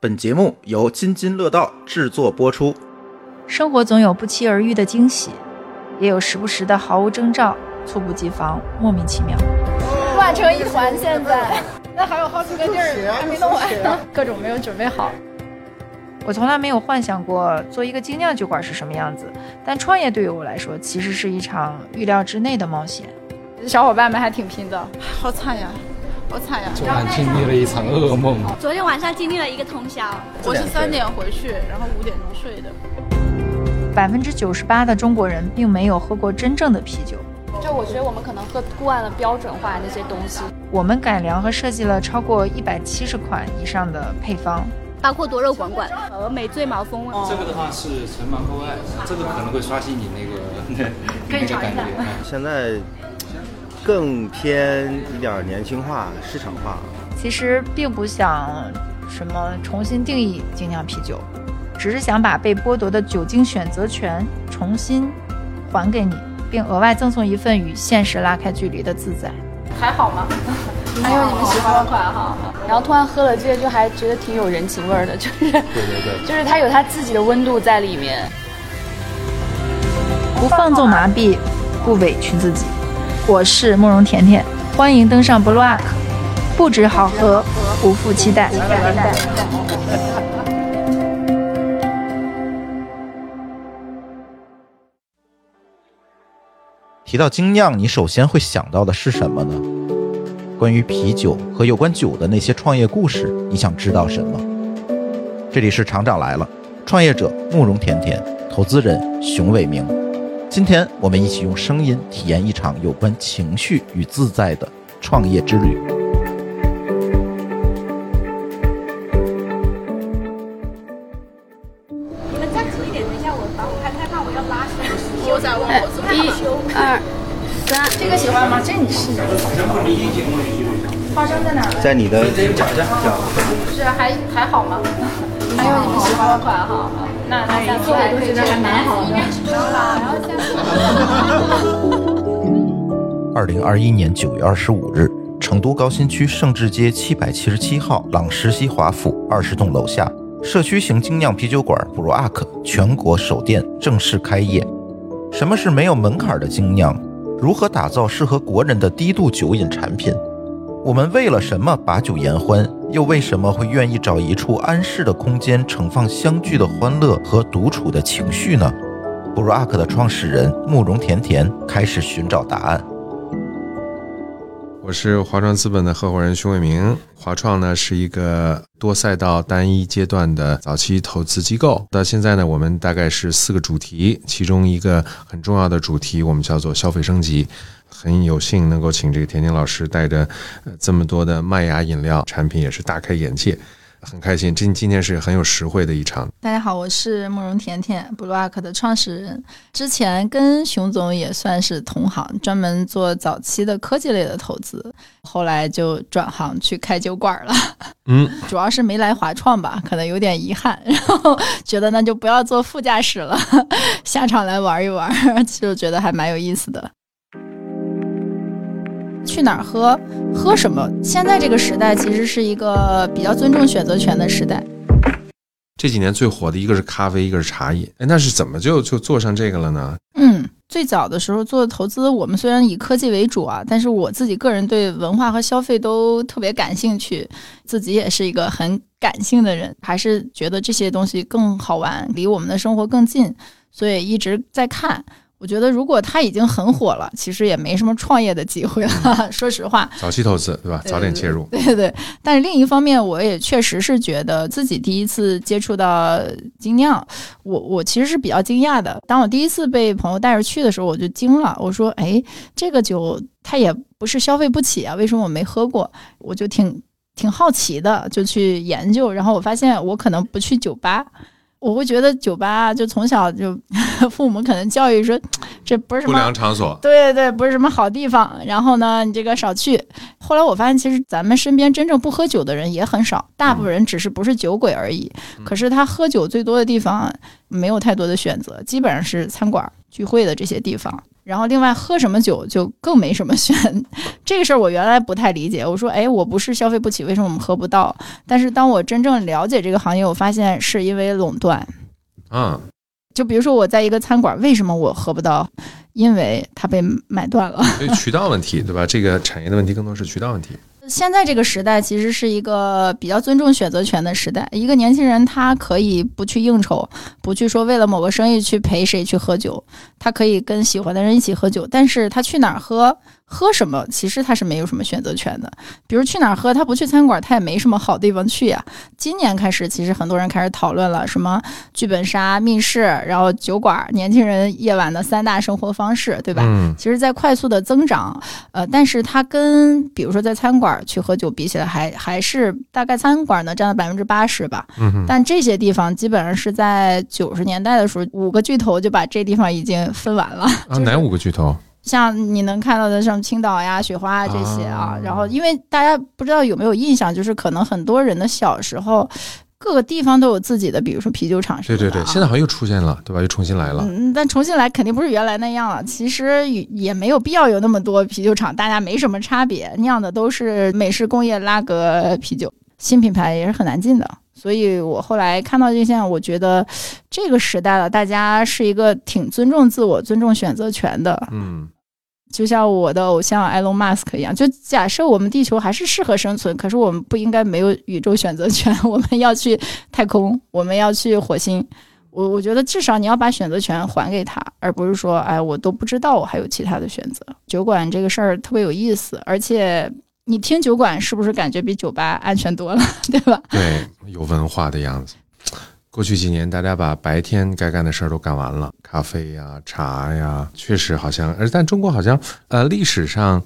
本节目由津津乐道制作播出。生活总有不期而遇的惊喜，也有时不时的毫无征兆、猝不及防、莫名其妙。乱成一团，现在那还有好几个地儿还没弄完，各种没有准备好。我从来没有幻想过做一个精酿酒馆是什么样子，但创业对于我来说，其实是一场预料之内的冒险。小伙伴们还挺拼的，好惨呀！好惨呀！昨晚经历了一场噩梦。昨天晚上经历了一个通宵。我是三点回去，然后五点钟睡的。百分之九十八的中国人并没有喝过真正的啤酒。就我觉得我们可能喝惯了标准化那些东西。我们改良和设计了超过一百七十款以上的配方，包括多肉管管、峨眉醉毛风味。这个的话是陈芒沟爱，这个可能会刷新你那个 可以尝一下。现在。更偏一点年轻化、市场化。其实并不想什么重新定义精酿啤酒，只是想把被剥夺的酒精选择权重新还给你，并额外赠送一份与现实拉开距离的自在。还好吗？还有你们喜欢的款哈。然后突然喝了这些，就还觉得挺有人情味的，就是对对对，就是它有它自己的温度在里面。不放纵麻痹，不委屈自己。我是慕容甜甜，欢迎登上 Blue Ark，不止好喝，不负期待。提到精酿，你首先会想到的是什么呢？关于啤酒和有关酒的那些创业故事，你想知道什么？这里是厂长来了，创业者慕容甜甜，投资人熊伟明。今天我们一起用声音体验一场有关情绪与自在的创业之旅。你们站直一点，等一下我把我拍拍，怕我要拉伸。我在往后走。一、二、三，这个喜欢吗？这你试。花生在哪？在你的脚下。是还还好吗？还有你们喜欢的款哈。那那下次来都觉得还蛮好的。然后下次。二零二一年九月二十五日，成都高新区盛智街七百七十七号朗诗西华府二十栋楼下，社区型精酿啤酒馆布鲁阿克全国首店正式开业。什么是没有门槛的精酿？如何打造适合国人的低度酒饮产品？我们为了什么把酒言欢？又为什么会愿意找一处安适的空间，盛放相聚的欢乐和独处的情绪呢？布鲁阿克的创始人慕容甜甜开始寻找答案。我是华创资本的合伙人熊伟明。华创呢是一个多赛道、单一阶段的早期投资机构。到现在呢，我们大概是四个主题，其中一个很重要的主题，我们叫做消费升级。很有幸能够请这个甜甜老师带着这么多的麦芽饮料产品，也是大开眼界，很开心。今今天是很有实惠的一场。大家好，我是慕容甜甜 Ark 的创始人。之前跟熊总也算是同行，专门做早期的科技类的投资，后来就转行去开酒馆了。嗯，主要是没来华创吧，可能有点遗憾，然后觉得那就不要做副驾驶了，下场来玩一玩，就觉得还蛮有意思的。去哪儿喝，喝什么？现在这个时代其实是一个比较尊重选择权的时代。这几年最火的一个是咖啡，一个是茶饮。哎，那是怎么就就做上这个了呢？嗯，最早的时候做投资，我们虽然以科技为主啊，但是我自己个人对文化和消费都特别感兴趣，自己也是一个很感性的人，还是觉得这些东西更好玩，离我们的生活更近，所以一直在看。我觉得如果它已经很火了，其实也没什么创业的机会了。说实话，早期投资对吧？早点切入。对对对。但是另一方面，我也确实是觉得自己第一次接触到精酿，我我其实是比较惊讶的。当我第一次被朋友带着去的时候，我就惊了。我说：“哎，这个酒它也不是消费不起啊，为什么我没喝过？”我就挺挺好奇的，就去研究。然后我发现，我可能不去酒吧。我会觉得酒吧就从小就 父母可能教育说，这不是什么不良场所，对对对，不是什么好地方。然后呢，你这个少去。后来我发现，其实咱们身边真正不喝酒的人也很少，大部分人只是不是酒鬼而已。可是他喝酒最多的地方没有太多的选择，基本上是餐馆、聚会的这些地方。然后另外喝什么酒就更没什么选，这个事儿我原来不太理解。我说，哎，我不是消费不起，为什么我们喝不到？但是当我真正了解这个行业，我发现是因为垄断。嗯，就比如说我在一个餐馆，为什么我喝不到？因为它被买断了。所以渠道问题，对吧？这个产业的问题更多是渠道问题。现在这个时代其实是一个比较尊重选择权的时代。一个年轻人他可以不去应酬，不去说为了某个生意去陪谁去喝酒，他可以跟喜欢的人一起喝酒，但是他去哪儿喝？喝什么，其实他是没有什么选择权的。比如去哪儿喝，他不去餐馆，他也没什么好地方去呀。今年开始，其实很多人开始讨论了，什么剧本杀、密室，然后酒馆，年轻人夜晚的三大生活方式，对吧？嗯，其实，在快速的增长，呃，但是它跟比如说在餐馆去喝酒比起来，还还是大概餐馆呢占了百分之八十吧。嗯，但这些地方基本上是在九十年代的时候，五个巨头就把这地方已经分完了。啊，哪五个巨头？像你能看到的，像青岛呀、雪花啊这些啊，然后因为大家不知道有没有印象，就是可能很多人的小时候，各个地方都有自己的，比如说啤酒厂什么的、对对对，现在好像又出现了，对吧？又重新来了。嗯，但重新来肯定不是原来那样了。其实也也没有必要有那么多啤酒厂，大家没什么差别，酿的都是美式工业拉格啤酒，新品牌也是很难进的。所以我后来看到这现象，我觉得这个时代了，大家是一个挺尊重自我、尊重选择权的。嗯，就像我的偶像埃隆·马斯克一样，就假设我们地球还是适合生存，可是我们不应该没有宇宙选择权，我们要去太空，我们要去火星。我我觉得至少你要把选择权还给他，而不是说，哎，我都不知道我还有其他的选择。酒馆这个事儿特别有意思，而且你听酒馆是不是感觉比酒吧安全多了，对吧？对，有文化的样子。过去几年，大家把白天该干的事儿都干完了，咖啡呀、茶呀，确实好像，而但中国好像，呃，历史上，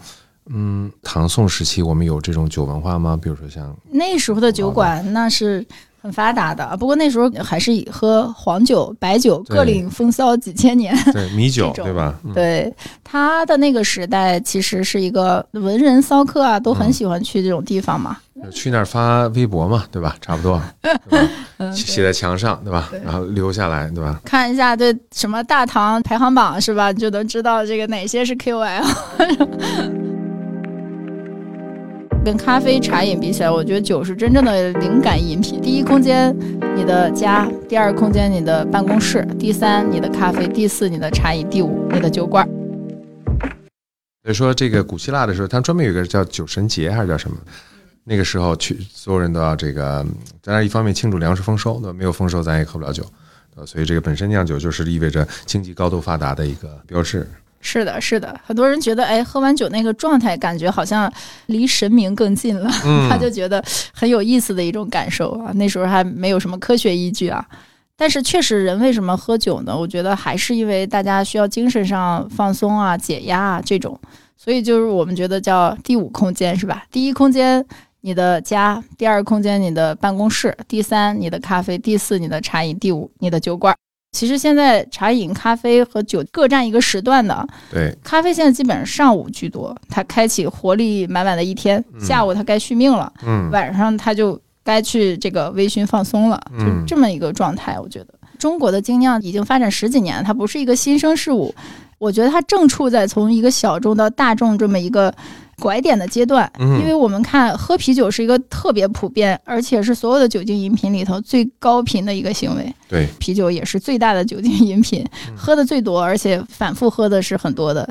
嗯，唐宋时期我们有这种酒文化吗？比如说像，那时候的酒馆那是很发达的，不过那时候还是以喝黄酒、白酒各领风骚几千年。对 米酒，对吧？嗯、对他的那个时代，其实是一个文人骚客啊，都很喜欢去这种地方嘛。去那儿发微博嘛，对吧？差不多，嗯，写在墙上，对吧？然后留下来，对吧？看一下对什么大唐排行榜是吧？你就能知道这个哪些是 KOL。跟咖啡、茶饮比起来，我觉得酒是真正的灵感饮品。第一空间，你的家；第二空间，你的办公室；第三，你的咖啡；第四，你的茶饮；第五，你的酒馆。所以说，这个古希腊的时候，他专门有一个叫酒神节，还是叫什么？那个时候去，所有人都要这个，在那一方面庆祝粮食丰收，对吧？没有丰收，咱也喝不了酒，所以这个本身酿酒就是意味着经济高度发达的一个标志。是的，是的，很多人觉得，哎，喝完酒那个状态，感觉好像离神明更近了，嗯 他就觉得很有意思的一种感受啊。那时候还没有什么科学依据啊，但是确实，人为什么喝酒呢？我觉得还是因为大家需要精神上放松啊、解压啊这种，所以就是我们觉得叫第五空间是吧？第一空间你的家，第二空间你的办公室，第三你的咖啡，第四你的茶饮，第五你的酒馆。其实现在茶饮、咖啡和酒各占一个时段的，对，咖啡现在基本上上午居多，它开启活力满满的一天，嗯。下午它该续命了，嗯，晚上它就该去这个微醺放松了，就嗯这么一个状态。我觉得。中国的精酿已经发展十几年，它不是一个新生事物，我觉得它正处在从一个小众到大众这么一个拐点的阶段。嗯因为我们看喝啤酒是一个特别普遍，而且是所有的酒精饮品里头最高频的一个行为。对，啤酒也是最大的酒精饮品，喝的最多，而且反复喝的是很多的。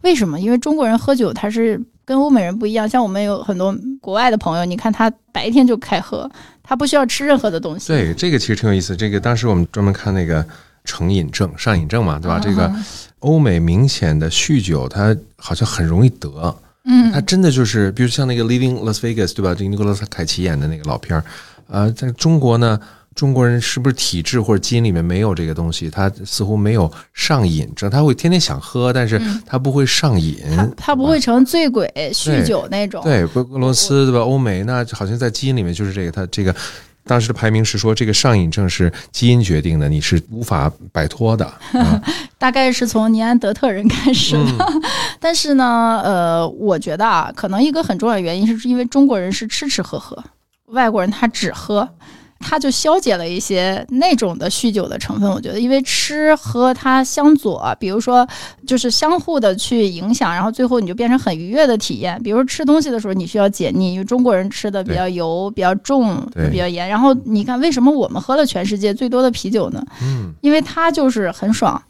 为什么？因为中国人喝酒，他是跟欧美人不一样。像我们有很多国外的朋友，你看他白天就开喝，他不需要吃任何的东西。对，这个其实挺有意思。这个当时我们专门看那个成瘾症、上瘾症嘛，对吧？这个嗯欧美明显的酗酒，它好像很容易得。嗯，它真的就是，比如像那个《Living Las Vegas》，对吧？这个尼古拉斯凯奇演的那个老片儿，呃，在中国呢，中国人是不是体质或者基因里面没有这个东西？他似乎没有上瘾症，他会天天想喝，但是嗯他不会上瘾。他他不会成醉鬼、酗酒那种。对，不俄罗斯对吧？欧美那好像在基因里面就是这个，他这个当时的排名是说，这个上瘾症是基因决定的，你是无法摆脱的。啊、大概是从尼安德特人开始的。嗯 但是呢，呃，我觉得啊，可能一个很重要的原因是因为中国人是吃吃喝喝，外国人他只喝。它就消解了一些那种的酗酒的成分。我觉得，因为吃喝它相左，比如说就是相互的去影响，然后最后你就变成很愉悦的体验。比如说吃东西的时候，你需要解腻，因为中国人吃的比较油、比较重、比较盐。然后你看，为什么我们喝了全世界最多的啤酒呢？嗯因为它就是很爽，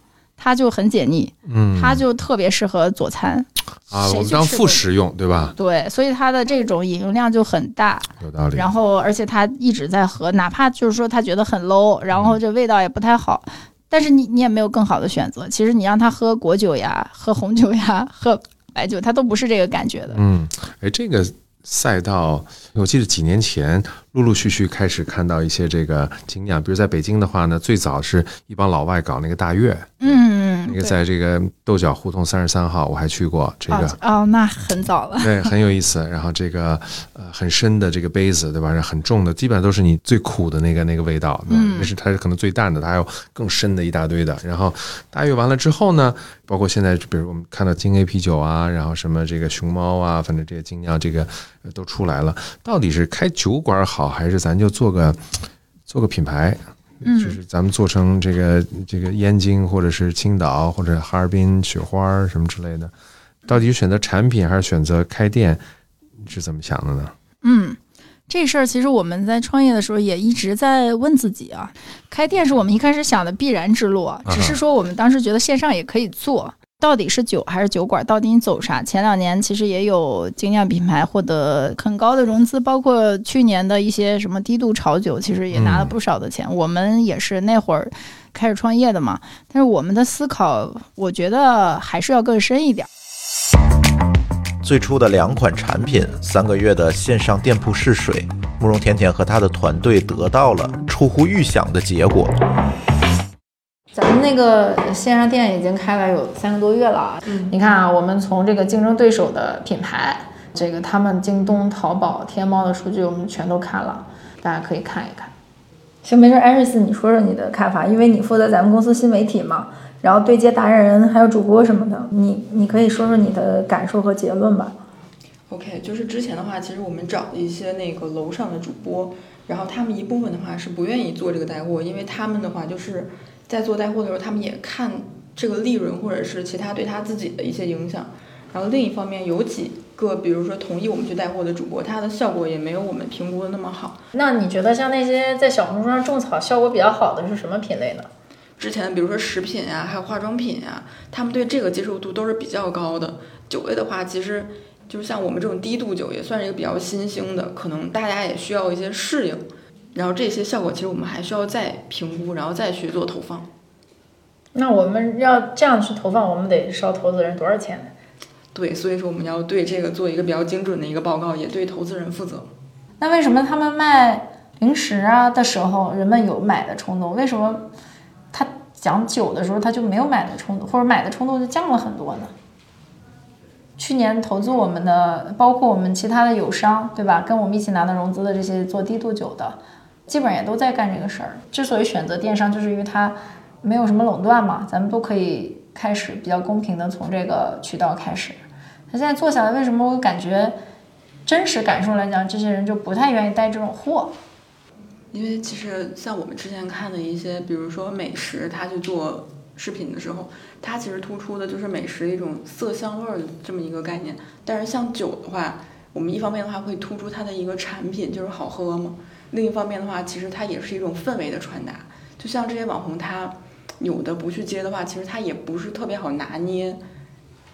它就很解腻，嗯，它就特别适合佐餐。啊，我们当副食用，对吧？对，所以它的这种饮用量就很大。有道理。然后而且他一直在喝，哪怕就是说他觉得很 low，然后这味道也不太好，但是你你也没有更好的选择。其实你让他喝果酒呀、喝红酒呀、喝白酒，他都不是这个感觉的。嗯，哎，这个赛道，我记得几年前陆陆续续开始看到一些这个精酿，比如在北京的话呢，最早是一帮老外搞那个大悦，嗯，那个在这个豆角胡同三十三号，我还去过这个。哦哦，那很早了。对，很有意思。然后这个呃很深的这个杯子，对吧？很重的，基本上都是你最苦的那个那个味道。嗯那是它是可能最淡的，它还有更深的一大堆的。然后大悦完了之后呢，包括现在比如我们看到金 A 啤酒啊，然后什么这个熊猫啊，反正这些精酿这个呃都出来了。到底是开酒馆好，还是咱就做个 做个品牌？嗯就是咱们做成这个这个燕京，或者是青岛，或者哈尔滨雪花什么之类的，到底是选择产品还是选择开店？是怎么想的呢？嗯，这事儿其实我们在创业的时候也一直在问自己啊。开店是我们一开始想的必然之路啊，只是说我们当时觉得线上也可以做。到底是酒还是酒馆？到底你走啥？前两年其实也有精酿品牌获得很高的融资，包括去年的一些什么低度炒酒，其实也拿了不少的钱。我们也是那会儿开始创业的嘛，但是我们的思考，我觉得还是要更深一点。最初的两款产品，三个月的线上店铺试水，慕容甜甜和他的团队得到了出乎预想的结果。咱们那个线上店已经开了有三个多月了啊。你看啊，我们从这个竞争对手的品牌，这个他们京东、淘宝、天猫的数据我们全都看了，大家可以看一看。行，没事，艾瑞斯，你说说你的看法，因为你负责咱们公司新媒体嘛，然后对接达人还有主播什么的，你你可以说说你的感受和结论吧。OK，就是之前的话，其实我们找了一些那个楼上的主播，然后他们一部分的话是不愿意做这个带货，因为他们的话就是在做带货的时候，他们也看这个利润或者是其他对他自己的一些影响。然后另一方面，有几个比如说同意我们去带货的主播，他的效果也没有我们评估的那么好。那你觉得像那些在小红书上种草效果比较好的是什么品类呢？之前比如说食品呀、还有化妆品呀，他们对这个接受度都是比较高的。酒类的话，其实就是像我们这种低度酒，也算是一个比较新兴的，可能大家也需要一些适应。然后这些效果，其实我们还需要再评估，然后再去做投放。那我们要这样去投放，我们得烧投资人多少钱呢？对，所以说我们要对这个做一个比较精准的一个报告，也对投资人负责。那为什么他们卖零食啊的时候，人们有买的冲动？为什么他讲酒的时候他就没有买的冲动，或者买的冲动就降了很多呢？去年投资我们的，包括我们其他的友商，对吧？跟我们一起拿到融资的这些做低度酒的，基本上也都在干这个事儿。之所以选择电商，就是因为它没有什么垄断嘛，咱们都可以开始比较公平的从这个渠道开始。那现在做下来，为什么我感觉真实感受来讲，这些人就不太愿意带这种货？因为其实像我们之前看的一些，比如说美食，他去做视频的时候，它其实突出的就是美食一种色香味儿这么一个概念。但是像酒的话，我们一方面的话会突出它的一个产品就是好喝嘛，另一方面的话，其实它也是一种氛围的传达。就像这些网红，他有的不去接的话，其实他也不是特别好拿捏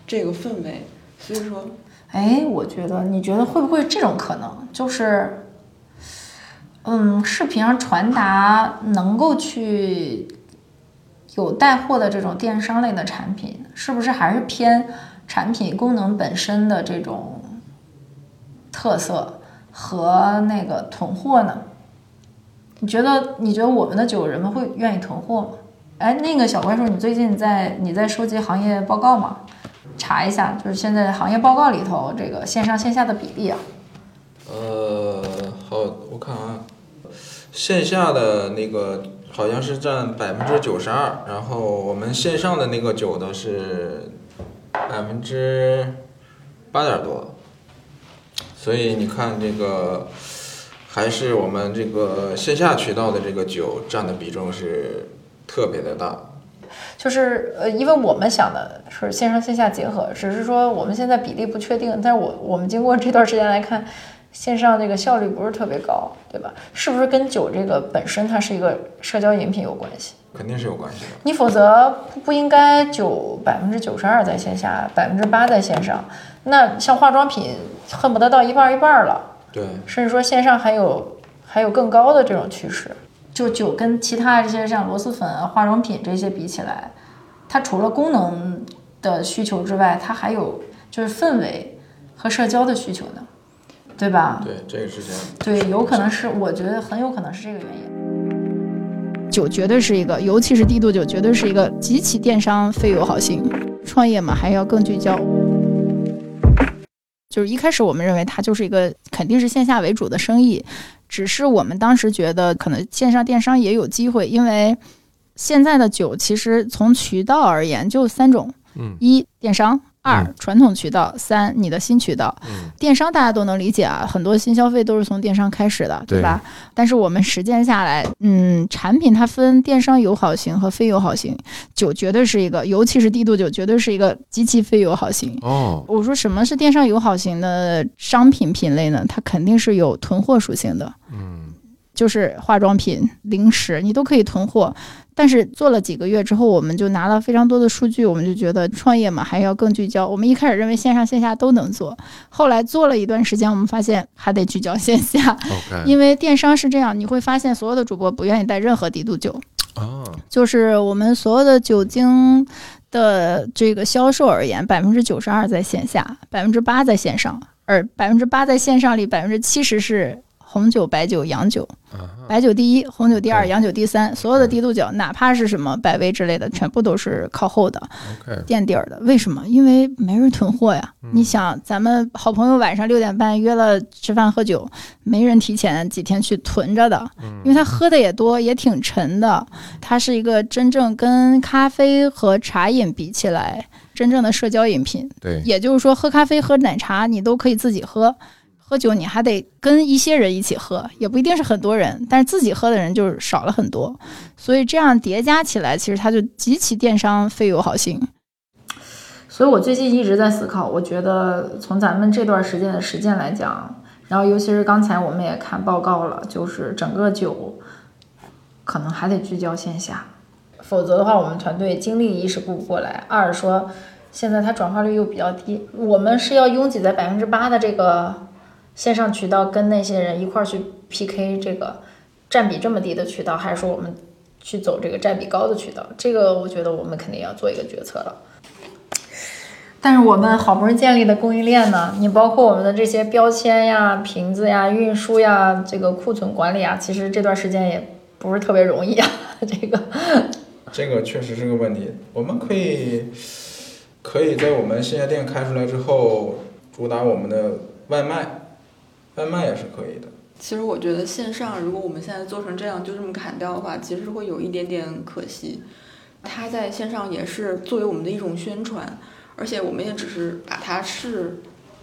这个氛围。所以说，哎，我觉得，你觉得会不会这种可能，就是，嗯，视频上传达能够去有带货的这种电商类的产品，是不是还是偏产品功能本身的这种特色和那个囤货呢？你觉得？你觉得我们的酒人们会愿意囤货吗？哎，那个小怪兽，你最近在你在收集行业报告吗？查一下，就是现在行业报告里头这个线上线下的比例啊。呃，好，我看啊，线下的那个好像是占百分之九十二，然后我们线上的那个酒的是百分之八点多，所以你看这个还是我们这个线下渠道的这个酒占的比重是特别的大。就是呃，因为我们想的是线上线下结合，只是说我们现在比例不确定。但是我我们经过这段时间来看，线上这个效率不是特别高，对吧？是不是跟酒这个本身它是一个社交饮品有关系？肯定是有关系的。你否则不应该酒百分之九十二在线下，百分之八在线上。那像化妆品，恨不得到一半一半了。对，甚至说线上还有还有更高的这种趋势。就酒跟其他这些像螺蛳粉、啊、化妆品这些比起来，它除了功能的需求之外，它还有就是氛围和社交的需求呢，对吧？对，这个是这样。对，有可能是，我觉得很有可能是这个原因。酒绝对是一个，尤其是低度酒，绝对是一个极其电商非友好型。创业嘛，还要更聚焦。就是一开始我们认为它就是一个肯定是线下为主的生意，只是我们当时觉得可能线上电商也有机会，因为现在的酒其实从渠道而言就三种，嗯，一电商。二传统渠道，三你的新渠道。嗯，电商大家都能理解啊，很多新消费都是从电商开始的，对吧？但是我们实践下来，嗯，产品它分电商友好型和非友好型，酒绝对是一个，尤其是低度酒，绝对是一个极其非友好型。哦，我说什么是电商友好型的商品品类呢？它肯定是有囤货属性的，嗯，就是化妆品、零食，你都可以囤货。但是做了几个月之后，我们就拿了非常多的数据，我们就觉得创业嘛还要更聚焦。我们一开始认为线上线下都能做，后来做了一段时间，我们发现还得聚焦线下。因为电商是这样，你会发现所有的主播不愿意带任何低度酒。哦，就是我们所有的酒精的这个销售而言，百分之九十二在线下，百分之八在线上，而百分之八在线上里，百分之七十是。红酒、白酒、洋酒，白酒第一，红酒第二，洋酒第三。所有的低度酒，哪怕是什么百威之类的，全部都是靠后的，垫底儿的。为什么？因为没人囤货呀。你想，咱们好朋友晚上六点半约了吃饭喝酒，没人提前几天去囤着的，因为他喝的也多，也挺沉的。它是一个真正跟咖啡和茶饮比起来，真正的社交饮品。对，也就是说，喝咖啡、喝奶茶，你都可以自己喝。喝酒你还得跟一些人一起喝，也不一定是很多人，但是自己喝的人就少了很多，所以这样叠加起来，其实它就极其电商费友好性。所以我最近一直在思考，我觉得从咱们这段时间的实践来讲，然后尤其是刚才我们也看报告了，就是整个酒可能还得聚焦线下，否则的话，我们团队精力一是顾不过来，二说现在它转化率又比较低，我们是要拥挤在百分之八的这个。线上渠道跟那些人一块儿去 PK 这个占比这么低的渠道，还是说我们去走这个占比高的渠道？这个我觉得我们肯定要做一个决策了。但是我们好不容易建立的供应链呢？你包括我们的这些标签呀、瓶子呀、运输呀、这个库存管理啊，其实这段时间也不是特别容易啊。这个，这个确实是个问题。我们可以可以在我们线下店开出来之后，主打我们的外卖。外卖也是可以的。其实我觉得线上，如果我们现在做成这样，就这么砍掉的话，其实会有一点点可惜。它在线上也是作为我们的一种宣传，而且我们也只是把它是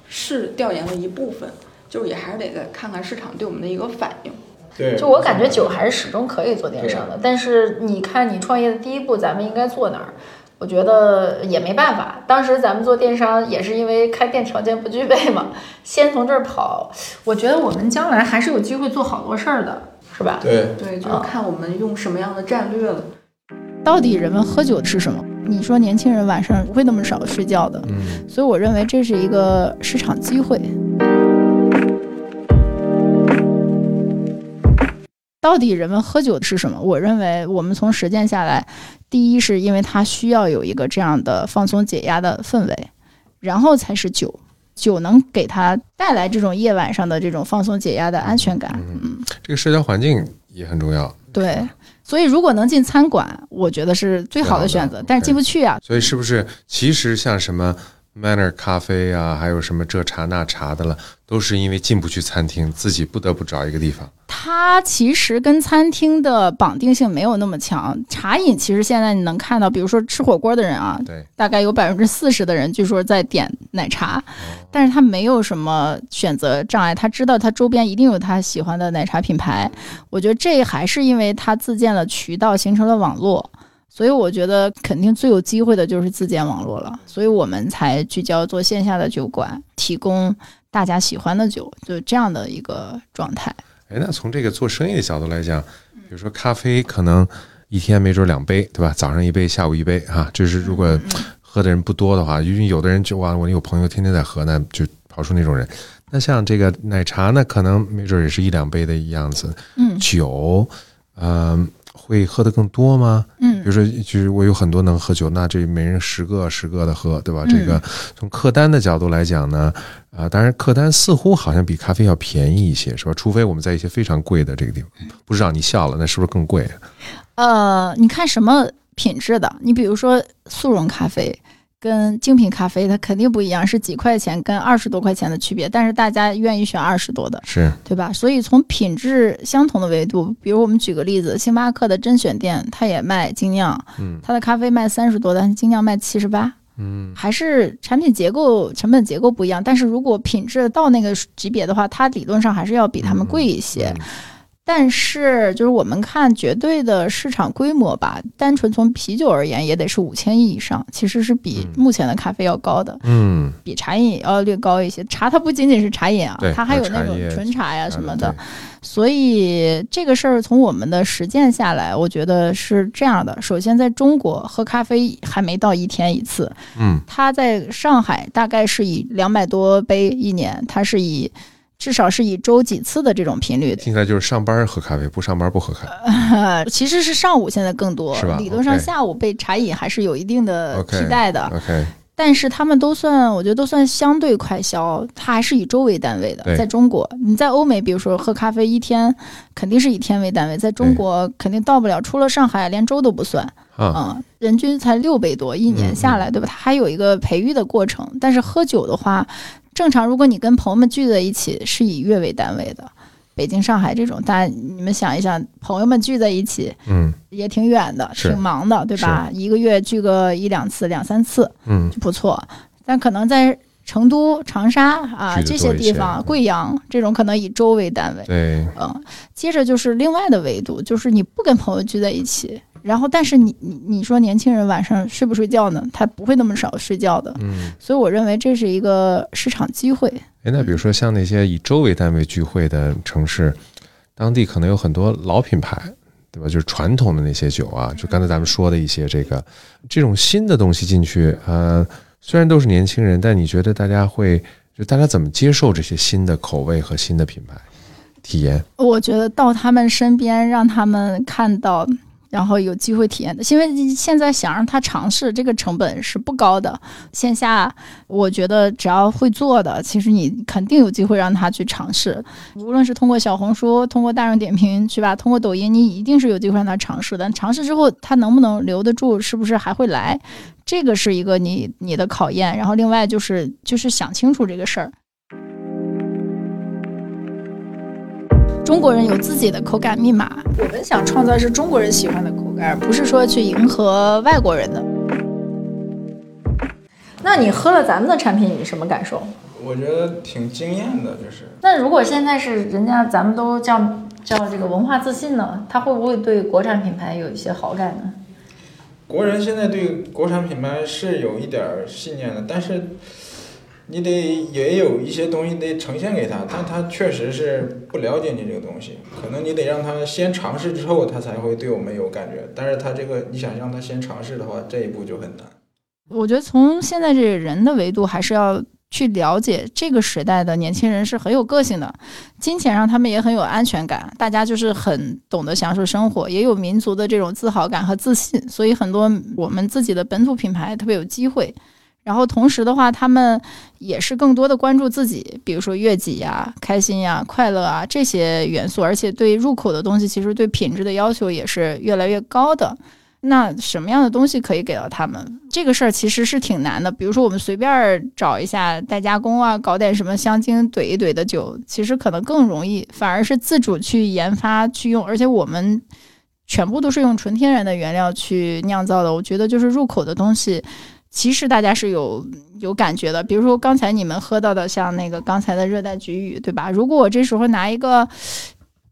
是调研了一部分，就是也还是得再看看市场对我们的一个反应。对，就我感觉酒还是始终可以做电商的，但是你看你创业的第一步，咱们应该做哪儿？我觉得也没办法，当时咱们做电商也是因为开店条件不具备嘛，先从这儿跑。我觉得我们将来还是有机会做好多事儿的，是吧？对对，就是看我们用什么样的战略了。到底人们喝酒吃什么？你说年轻人晚上不会那么少睡觉的，嗯，所以我认为这是一个市场机会。到底人们喝酒是什么？我认为我们从实践下来。第一是因为它需要有一个这样的放松解压的氛围，然后才是酒，酒能给他带来这种夜晚上的这种放松解压的安全感。嗯，这个社交环境也很重要。对，所以如果能进餐馆，我觉得是最好的选择，但是进不去啊。所以是不是其实像什么 Manner 咖啡啊，还有什么这茶那茶的了，都是因为进不去餐厅，自己不得不找一个地方。它其实跟餐厅的绑定性没有那么强。茶饮其实现在你能看到，比如说吃火锅的人啊，对，大概有百分之四十的人据说在点奶茶，但是他没有什么选择障碍，他知道他周边一定有他喜欢的奶茶品牌。我觉得这还是因为他自建了渠道，形成了网络。所以我觉得肯定最有机会的就是自建网络了，所以我们才聚焦做线下的酒馆，提供大家喜欢的酒，就这样的一个状态。哎，那从这个做生意的角度来讲，比如说咖啡，可能一天没准两杯，对吧？早上一杯，下午一杯啊。就是如果喝的人不多的话，因为有的人就哇，我有朋友天天在喝，那就跑出那种人。那像这个奶茶呢，可能没准也是一两杯的样子。嗯，酒，嗯。会喝的更多吗？嗯，比如说，就是我有很多能喝酒，那这每人十个十个的喝，对吧？这个从客单的角度来讲呢，啊，当然客单似乎好像比咖啡要便宜一些，是吧？除非我们在一些非常贵的这个地方，不知道你笑了，那是不是更贵？呃，你看什么品质的？你比如说速溶咖啡。跟精品咖啡它肯定不一样，是几块钱跟二十多块钱的区别，但是大家愿意选二十多的，是对吧？所以从品质相同的维度，比如我们举个例子，星巴克的甄选店，它也卖精酿，嗯，它的咖啡卖三十多，但是精酿卖七十八，嗯，还是产品结构、成本结构不一样。但是如果品质到那个级别的话，它理论上还是要比他们贵一些。但是，就是我们看绝对的市场规模吧，单纯从啤酒而言，也得是五千亿以上，其实是比目前的咖啡要高的，嗯，比茶饮要略高一些。茶它不仅仅是茶饮啊，它还有那种纯茶呀什么的。所以这个事儿从我们的实践下来，我觉得是这样的：首先，在中国喝咖啡还没到一天一次，嗯，它在上海大概是以两百多杯一年，它是以。至少是以周几次的这种频率，听起来就是上班喝咖啡，不上班不喝咖啡。其实是上午现在更多，是吧？理论上下午被茶饮还是有一定的替代的。OK，但是他们都算，我觉得都算相对快消，它还是以周为单位的。在中国，你在欧美，比如说喝咖啡一天肯定是以天为单位，在中国肯定到不了，除了上海，连周都不算。啊，人均才六倍多，一年下来，对吧？它还有一个培育的过程。但是喝酒的话。正常，如果你跟朋友们聚在一起，是以月为单位的。北京、上海这种，大家你们想一想，朋友们聚在一起，嗯，也挺远的，挺忙的，对吧？一个月聚个一两次、两三次，嗯，就不错。但可能在成都、长沙啊这些地方，贵阳这种，可能以周为单位。对，嗯，接着就是另外的维度，就是你不跟朋友聚在一起。然后，但是你你你说年轻人晚上睡不睡觉呢？他不会那么少睡觉的。嗯，所以我认为这是一个市场机会。哎，那比如说像那些以周为单位聚会的城市，当地可能有很多老品牌，对吧？就是传统的那些酒啊，就刚才咱们说的一些这个这种新的东西进去，呃，虽然都是年轻人，但你觉得大家会就大家怎么接受这些新的口味和新的品牌体验？我觉得到他们身边，让他们看到。然后有机会体验的，因为现在想让他尝试，这个成本是不高的。线下，我觉得只要会做的，其实你肯定有机会让他去尝试。无论是通过小红书，通过大众点评，去吧？通过抖音，你一定是有机会让他尝试的。尝试之后，他能不能留得住，是不是还会来？这个是一个你你的考验。然后另外就是就是想清楚这个事儿。中国人有自己的口感密码，我们想创造是中国人喜欢的口感，不是说去迎合外国人的。那你喝了咱们的产品，你什么感受？我觉得挺惊艳的，就是。那如果现在是人家咱们都叫叫这个文化自信呢，他会不会对国产品牌有一些好感呢？国人现在对国产品牌是有一点信念的，但是。你得也有一些东西得呈现给他，但他确实是不了解你这个东西，可能你得让他先尝试之后，他才会对我们有感觉。但是他这个你想让他先尝试的话，这一步就很难。我觉得从现在这个人的维度，还是要去了解这个时代的年轻人是很有个性的，金钱上他们也很有安全感，大家就是很懂得享受生活，也有民族的这种自豪感和自信，所以很多我们自己的本土品牌特别有机会。然后同时的话，他们也是更多的关注自己，比如说悦己呀、开心呀、快乐啊这些元素，而且对入口的东西，其实对品质的要求也是越来越高的。那什么样的东西可以给到他们？这个事儿其实是挺难的。比如说，我们随便找一下代加工啊，搞点什么香精怼一怼的酒，其实可能更容易。反而是自主去研发去用，而且我们全部都是用纯天然的原料去酿造的。我觉得就是入口的东西，其实大家是有有感觉的。比如说刚才你们喝到的，像那个刚才的热带菊雨，对吧？如果我这时候拿一个。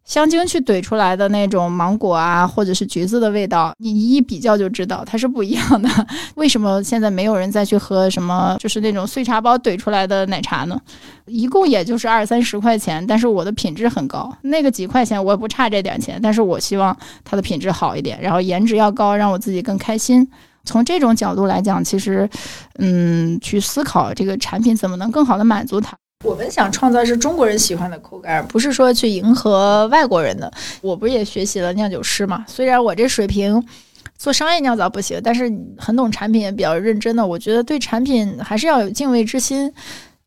香精去怼出来的那种芒果啊，或者是橘子的味道，你一比较就知道它是不一样的。为什么现在没有人再去喝什么就是那种碎茶包怼出来的奶茶呢？一共也就是二三十块钱，但是我的品质很高。那个几块钱我也不差这点钱，但是我希望它的品质好一点，然后颜值要高，让我自己更开心。从这种角度来讲，其实，嗯，去思考这个产品怎么能更好的满足它。我们想创造是中国人喜欢的口感，不是说去迎合外国人的。我不是也学习了酿酒师嘛？虽然我这水平做商业酿造不行，但是很懂产品，也比较认真的。我觉得对产品还是要有敬畏之心。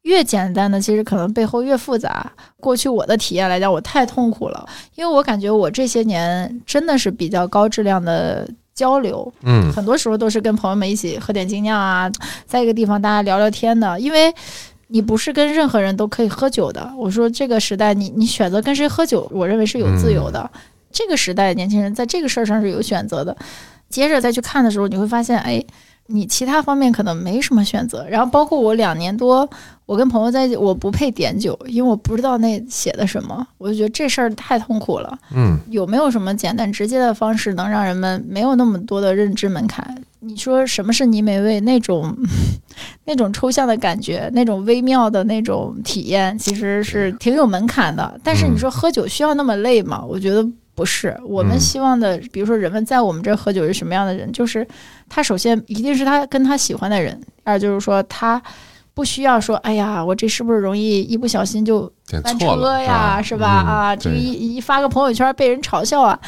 越简单的，其实可能背后越复杂。过去我的体验来讲，我太痛苦了，因为我感觉我这些年真的是比较高质量的交流。嗯，很多时候都是跟朋友们一起喝点精酿啊，在一个地方大家聊聊天的，因为。你不是跟任何人都可以喝酒的。我说这个时代，你你选择跟谁喝酒，我认为是有自由的。这个时代年轻人在这个事儿上是有选择的。接着再去看的时候，你会发现，哎，你其他方面可能没什么选择。然后包括我两年多，我跟朋友在一起，我不配点酒，因为我不知道那写的什么。我就觉得这事儿太痛苦了。嗯，有没有什么简单直接的方式，能让人们没有那么多的认知门槛？你说什么是泥煤味？那种 那种抽象的感觉，那种微妙的那种体验，其实是挺有门槛的。但是你说喝酒需要那么累吗？我觉得不是。我们希望的，比如说人们在我们这喝酒是什么样的人？就是他首先一定是他跟他喜欢的人，二就是说他不需要说，哎呀，我这是不是容易一不小心就翻车呀？是吧？啊，这一一发个朋友圈被人嘲笑啊。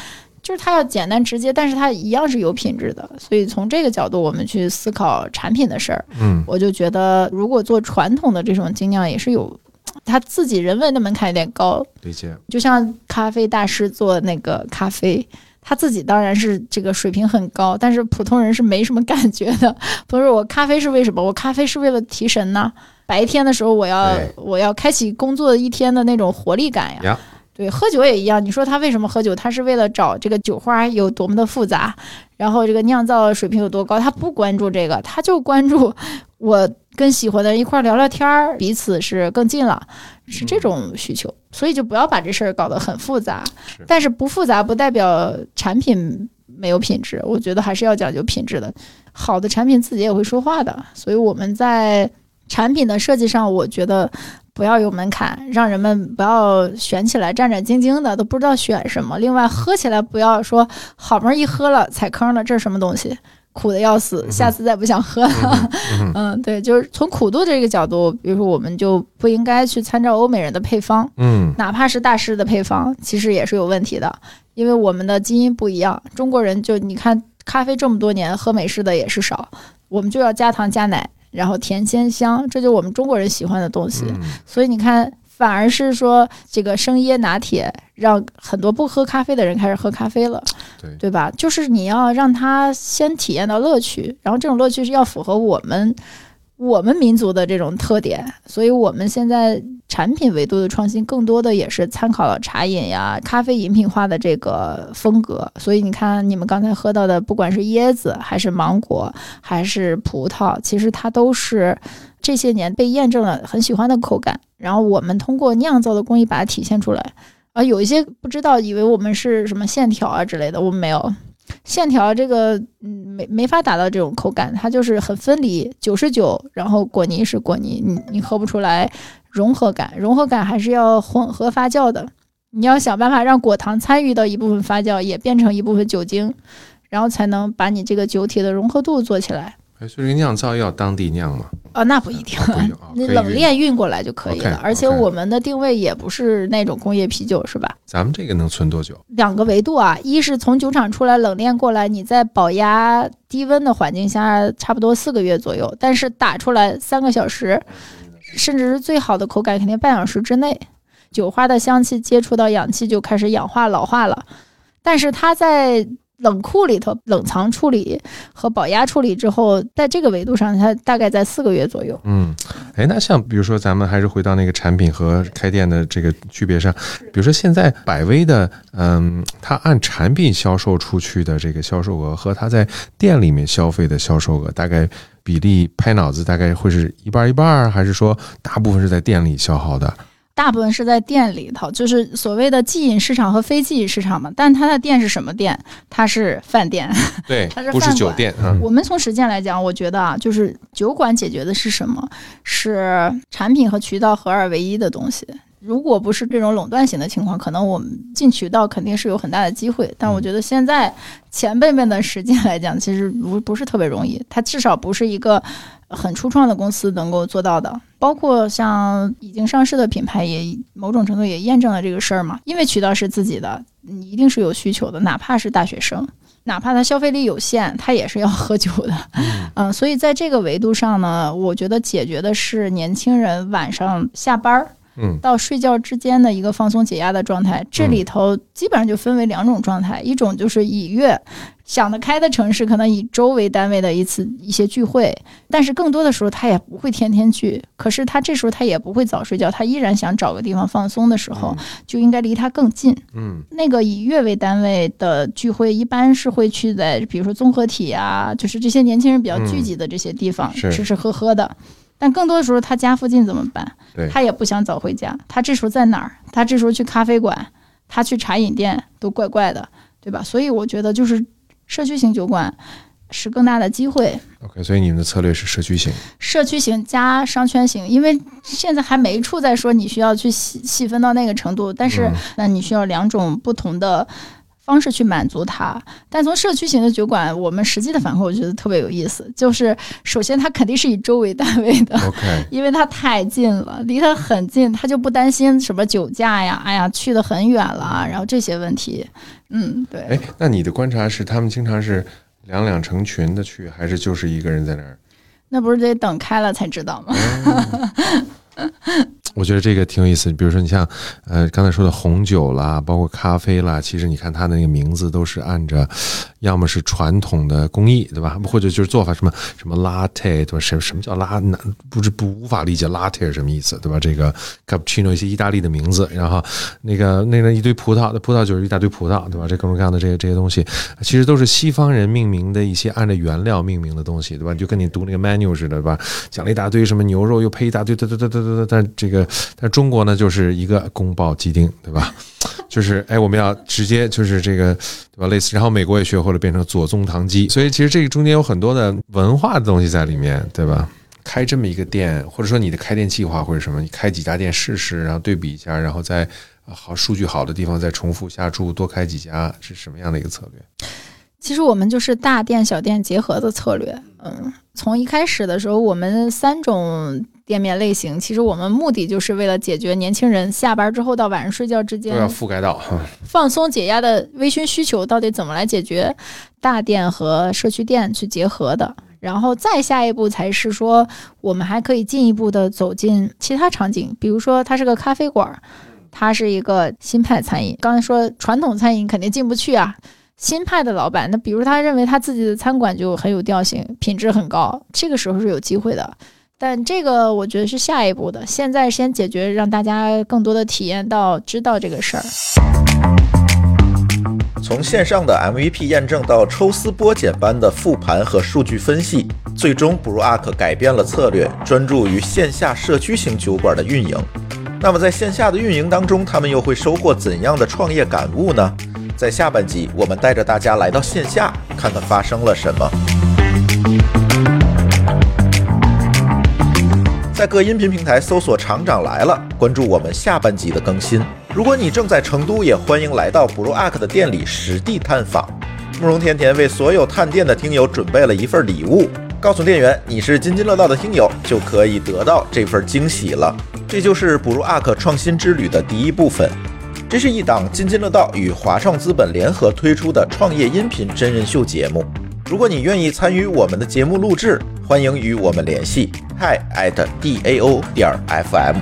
就是他要简单直接，但是他一样是有品质的。所以从这个角度，我们去思考产品的事儿。嗯，我就觉得，如果做传统的这种精酿，也是有他自己人为的门槛有点高。理解。就像咖啡大师做那个咖啡，他自己当然是这个水平很高，但是普通人是没什么感觉的。不是我咖啡是为什么？我咖啡是为了提神呢。白天的时候，我要我要开启工作一天的那种活力感呀。对，喝酒也一样。你说他为什么喝酒？他是为了找这个酒花有多么的复杂，然后这个酿造水平有多高。他不关注这个，他就关注 我跟喜欢的人一块聊聊天儿，彼此是更近了，是这种需求。所以就不要把这事儿搞得很复杂。但是不复杂不代表产品没有品质。我觉得还是要讲究品质的。好的产品自己也会说话的。所以我们在产品的设计上，我觉得。不要有门槛，让人们不要选起来战战兢兢的，都不知道选什么。另外，喝起来不要说好门一喝了踩坑了，这是什么东西？苦的要死，下次再不想喝了。嗯，对，就是从苦度这个角度，比如说我们就不应该去参照欧美人的配方，嗯，哪怕是大师的配方，其实也是有问题的，因为我们的基因不一样。中国人就你看，咖啡这么多年喝美式的也是少，我们就要加糖加奶。然后甜鲜香，这就我们中国人喜欢的东西。所以你看，反而是说这个生椰拿铁，让很多不喝咖啡的人开始喝咖啡了，对对吧？就是你要让他先体验到乐趣，然后这种乐趣是要符合我们。我们民族的这种特点，所以我们现在产品维度的创新，更多的也是参考了茶饮呀、咖啡饮品化的这个风格。所以你看，你们刚才喝到的，不管是椰子，还是芒果，还是葡萄，其实它都是这些年被验证了很喜欢的口感。然后我们通过酿造的工艺把它体现出来。啊，有一些不知道，以为我们是什么线条啊之类的，我们没有。线条这个嗯没没法达到这种口感，它就是很分离，九十九，然后果泥是果泥，你你喝不出来融合感，融合感还是要混合发酵的，你要想办法让果糖参与到一部分发酵，也变成一部分酒精，然后才能把你这个酒体的融合度做起来。哎，所以酿造要当地酿吗？啊，那不一定，你冷链运过来就可以了。而且我们的定位也不是那种工业啤酒，是吧？咱们这个能存多久？两个维度啊，一是从酒厂出来冷链过来，你在保压低温的环境下，差不多四个月左右，但是打出来三个小时，甚至是最好的口感，肯定半小时之内，酒花的香气接触到氧气就开始氧化老化了。但是它在冷库里头冷藏处理和保压处理之后，在这个维度上，它大概在四个月左右。嗯，哎，那像比如说咱们还是回到那个产品和开店的这个区别上，比如说现在百威的，嗯，它按产品销售出去的这个销售额和它在店里面消费的销售额，大概比例拍脑子大概会是一半一半，还是说大部分是在店里消耗的？大部分是在店里头，就是所谓的即饮市场和非即饮市场嘛。但它的店是什么店？它是饭店，对，它是不是酒店。嗯，我们从实践来讲，我觉得啊，就是酒馆解决的是什么？是产品和渠道合二为一的东西。如果不是这种垄断型的情况，可能我们进渠道肯定是有很大的机会。但我觉得现在前辈们的实践来讲，其实不不是特别容易。它至少不是一个很初创的公司能够做到的。包括像已经上市的品牌，也某种程度也验证了这个事儿嘛。因为渠道是自己的，你一定是有需求的，哪怕是大学生，哪怕他消费力有限，他也是要喝酒的。嗯，所以在这个维度上呢，我觉得解决的是年轻人晚上下班儿。嗯，到睡觉之间的一个放松解压的状态，这里头基本上就分为两种状态，一种就是以月想得开的城市，可能以周为单位的一次一些聚会，但是更多的时候他也不会天天聚，可是他这时候他也不会早睡觉，他依然想找个地方放松的时候，就应该离他更近。嗯，那个以月为单位的聚会，一般是会去在比如说综合体啊，就是这些年轻人比较聚集的这些地方，吃吃喝喝的。但更多的时候，他家附近怎么办？他也不想早回家。他这时候在哪儿？他这时候去咖啡馆，他去茶饮店都怪怪的，对吧？所以我觉得就是社区型酒馆是更大的机会。OK，所以你们的策略是社区型，社区型加商圈型，因为现在还没处在说你需要去细细分到那个程度，但是那你需要两种不同的。方式去满足它，但从社区型的酒馆，我们实际的反馈我觉得特别有意思。就是首先它肯定是以周为单位的，OK，因为它太近了，离它很近，它就不担心什么酒驾呀，哎呀去的很远了，然后这些问题。嗯，对。哎，那你的观察是他们经常是两两成群的去，还是就是一个人在那儿？那不是得等开了才知道吗？我觉得这个挺有意思。比如说，你像呃刚才说的红酒啦，包括咖啡啦，其实你看它的那个名字都是按着，要么是传统的工艺，对吧？或者就是做法什么什么 latte，对吧？什什么叫拉？不是不无法理解 latte 是什么意思，对吧？这个 cappuccino 一些意大利的名字，然后那个那个一堆葡萄，那葡萄就是一大堆葡萄，对吧？这各种各样的这些这些东西，其实都是西方人命名的一些按照原料命名的东西，对吧？就跟你读那个 menu 似的，对吧？讲了一大堆什么牛肉，又配一大堆，对对对对对对，但这个。但中国呢，就是一个宫保鸡丁，对吧？就是哎，我们要直接就是这个，对吧？类似，然后美国也学会了变成左宗棠鸡，所以其实这个中间有很多的文化的东西在里面，对吧？开这么一个店，或者说你的开店计划或者什么，你开几家店试试，然后对比一下，然后在好数据好的地方再重复下注，多开几家，是什么样的一个策略？其实我们就是大店小店结合的策略。嗯，从一开始的时候，我们三种店面类型，其实我们目的就是为了解决年轻人下班之后到晚上睡觉之间都要覆盖到放松解压的微醺需求，到底怎么来解决？大店和社区店去结合的，然后再下一步才是说，我们还可以进一步的走进其他场景，比如说它是个咖啡馆，它是一个新派餐饮。刚才说传统餐饮肯定进不去啊。新派的老板，那比如他认为他自己的餐馆就很有调性，品质很高，这个时候是有机会的。但这个我觉得是下一步的，现在先解决，让大家更多的体验到、知道这个事儿。从线上的 MVP 验证到抽丝剥茧般的复盘和数据分析，最终 b r u c k 改变了策略，专注于线下社区型酒馆的运营。那么在线下的运营当中，他们又会收获怎样的创业感悟呢？在下半集，我们带着大家来到线下，看看发生了什么。在各音频平台搜索“厂长来了”，关注我们下半集的更新。如果你正在成都，也欢迎来到 Brew Ark 的店里实地探访。慕容甜甜为所有探店的听友准备了一份礼物，告诉店员你是津津乐道的听友，就可以得到这份惊喜了。这就是 Brew Ark 创新之旅的第一部分。这是一档津津乐道与华创资本联合推出的创业音频真人秀节目。如果你愿意参与我们的节目录制，欢迎与我们联系，hi at dao 点 fm。